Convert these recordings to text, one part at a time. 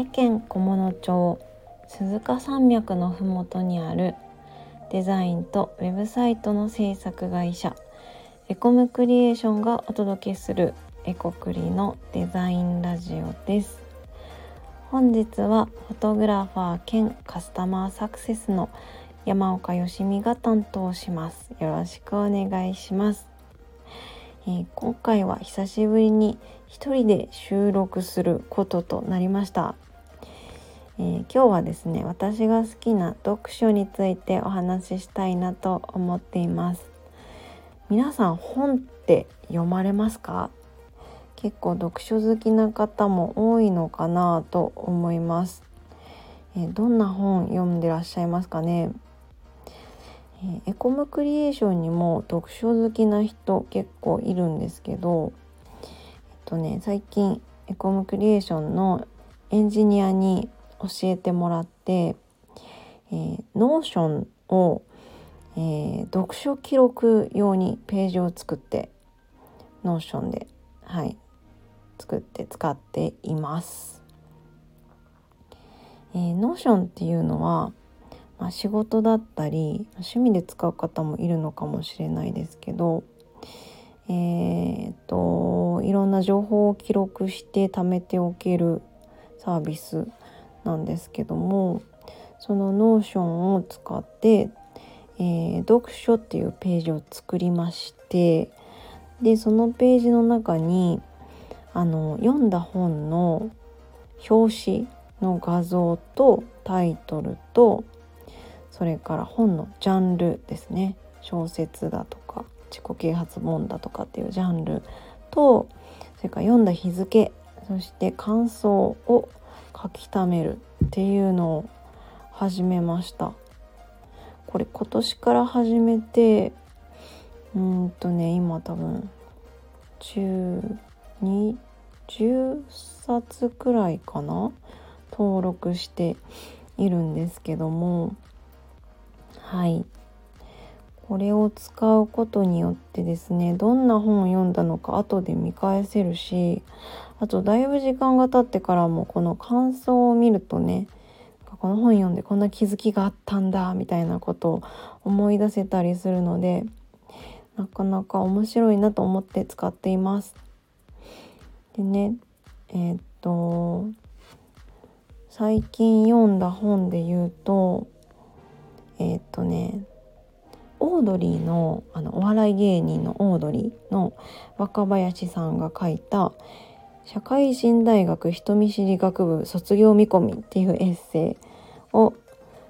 重県菰野町鈴鹿山脈のふもとにあるデザインとウェブサイトの制作会社エコムクリエーションがお届けするエコクリのデザインラジオです。本日はフォトグラファー兼カスタマーサクセスの山岡よしみが担当します。よろしくお願いします、えー、今回は久しぶりに一人で収録することとなりました。えー、今日はですね私が好きな読書についてお話ししたいなと思っています。皆さん本って読まれますか？結構読書好きな方も多いのかなと思います、えー、どんな本読んでらっしゃいますかね、えー、エコムクリエーションにも読書好きな人結構いるんですけどえっとね最近エコムクリエーションのエンジニアに教えてもらって、えー、 Notionを、えー、読書記録用にページを作って Notionではい作って使っています。えー、 Notionっていうのは、まあ、仕事だったり趣味で使う方もいるのかもしれないですけどえー、っといろんな情報を記録して貯めておけるサービスなんですけどもその Notion を使って、えー、読書っていうページを作りましてでそのページの中にあの読んだ本の表紙の画像とタイトルとそれから本のジャンルですね。小説だとか自己啓発本だとかっていうジャンルとそれから読んだ日付そして感想を書き溜めるっていうのを始めました。これ今年から始めてうんとね今多分12 10冊くらいかな？登録しているんですけども。はい。これを使うことによってですねどんな本を読んだのか後で見返せるしあとだいぶ時間が経ってからもこの感想を見るとねこの本読んでこんな気づきがあったんだみたいなことを思い出せたりするのでなかなか面白いなと思って使っています。でねえー、っと最近読んだ本で言うとえー、っとねオードリーのあのお笑い芸人のオードリーの若林さんが書いた「社会人大学人見知り学部卒業見込み」っていうエッセイを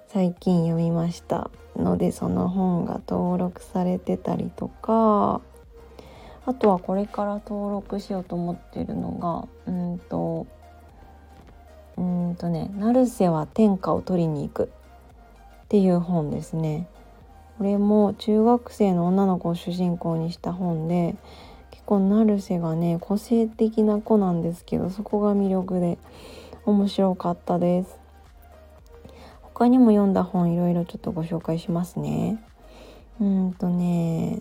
最近読みましたのでその本が登録されてたりとかあとはこれから登録しようと思ってるのがうんとうんとね「成瀬は天下を取りに行く」っていう本ですね。これも中学生の女の子を主人公にした本で構成瀬がね個性的な子なんですけどそこが魅力で面白かったです。他にも読んだ本いろいろちょっとご紹介しますね。うんとね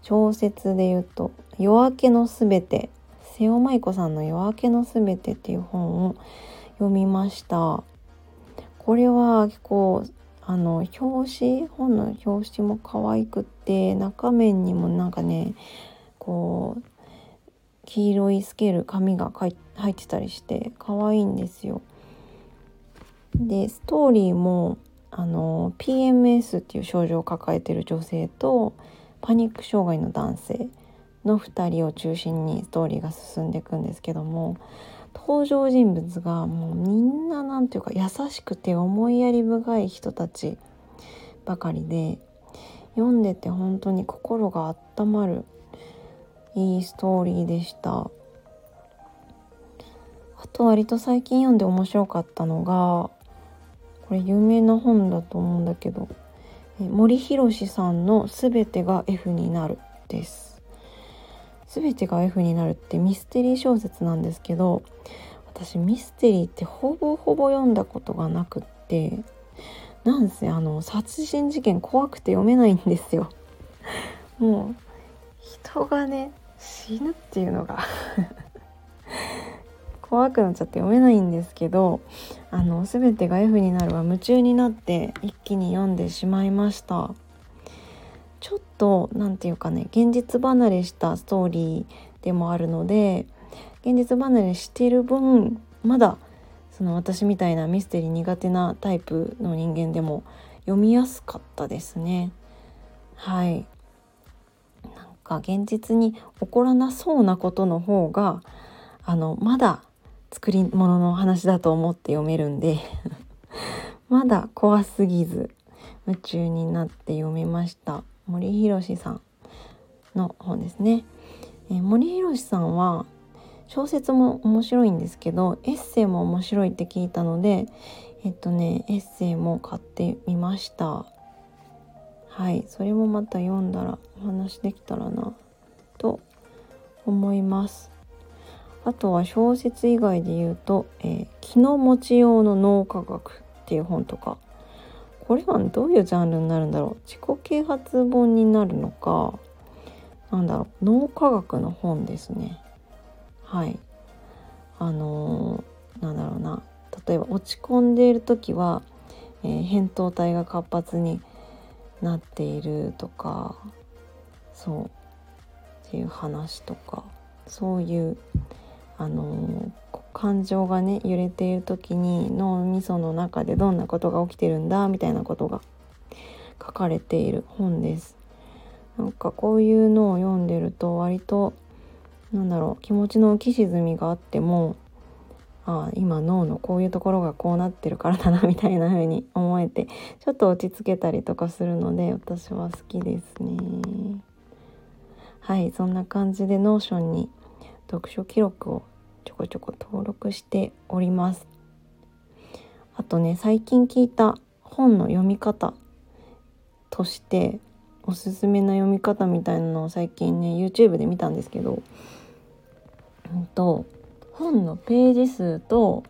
小説で言うと「夜明けのすべて」瀬尾舞子さんの「夜明けのすべて」っていう本を読みました。これは結構あの表紙本の表紙も可愛くって中面にもなんかねこう黄色いスケール紙が入ってたりして可愛いんですよ。でストーリーもあの PMS っていう症状を抱えてる女性とパニック障害の男性の2人を中心にストーリーが進んでいくんですけども登場人物がもうみんな何ていうか優しくて思いやり深い人たちばかりで読んでて本当に心が温まるいいストーリーでした。あと割と最近読んで面白かったのがこれ有名な本だと思うんだけど森博さんの「すべてが F になる」です。全てが F になるってミステリー小説なんですけど私ミステリーってほぼほぼ読んだことがなくってなんせあの殺人事件怖くて読めないんですよ。もう人がね死ぬっていうのが 怖くなっちゃって読めないんですけどあの全てが F になるは夢中になって一気に読んでしまいました。ちょっと何て言うかね現実離れしたストーリーでもあるので現実離れしてる分まだその私みたいなミステリー苦手なタイプの人間でも読みやすかったですね。はい。か現実に起こらなそうなことの方があのまだ作り物の話だと思って読めるんで まだ怖すぎず夢中になって読めました。森博さんの本ですね、えー、森博さんは小説も面白いんですけどエッセイも面白いって聞いたのでえっとねエッセイも買ってみました。はいそれもまた読んだらお話できたらなと思います。あとは小説以外で言うと「えー、気の持ちようの脳科学」っていう本とか。これはどういうジャンルになるんだろう。自己啓発本になるのかなんだろう。脳科学の本ですね。はい。あのー、なんだろうな。例えば落ち込んでいる時は、えー、扁桃体が活発になっているとかそうっていう話とかそういうあの感情がね揺れている時に脳みその中でどんなことが起きてるんだみたいなことが書かれている本です。なんかこういうのを読んでると割となんだろう気持ちの浮き沈みがあってもああ今脳のこういうところがこうなってるからだなみたいな風に 思えてちょっと落ち着けたりとかするので私は好きですね。はいそんな感じで Notion に読書記録をちょこちょこ登録しておりますあとね最近聞いた本の読み方としておすすめな読み方みたいなのを最近ね YouTube で見たんですけど、うんと、本のページ数と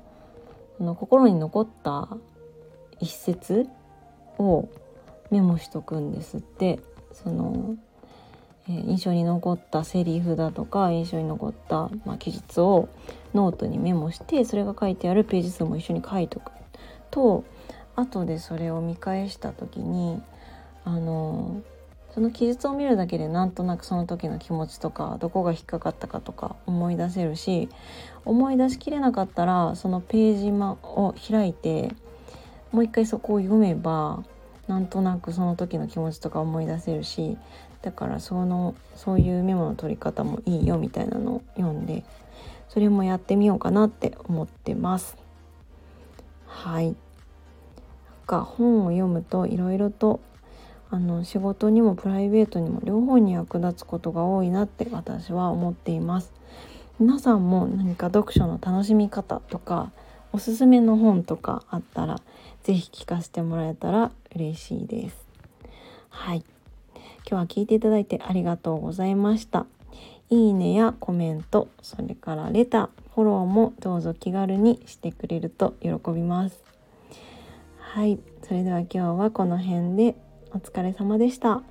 その心に残った一節をメモしとくんですって。そのえー、印象に残ったセリフだとか印象に残った、まあ、記述をノートにメモしてそれが書いてあるページ数も一緒に書いとく。と後でそれを見返した時にあのその記述を見るだけでなんとなくその時の気持ちとかどこが引っかかったかとか思い出せるし思い出しきれなかったらそのページを開いてもう一回そこを読めばなんとなくその時の気持ちとか思い出せるしだからそのそういうメモの取り方もいいよみたいなのを読んでそれもやってみようかなって思ってます。はい。なんか本を読むといろいろとあの仕事にもプライベートにも両方に役立つことが多いなって私は思っています。皆さんも何か読書の楽しみ方とかおすすめの本とかあったら是非聞かせてもらえたら嬉しいです。はい。今日は聞いていただいてありがとうございました。いいねやコメント、それからレター、フォローもどうぞ気軽にしてくれると喜びます。はい、それでは今日はこの辺で。お疲れ様でした。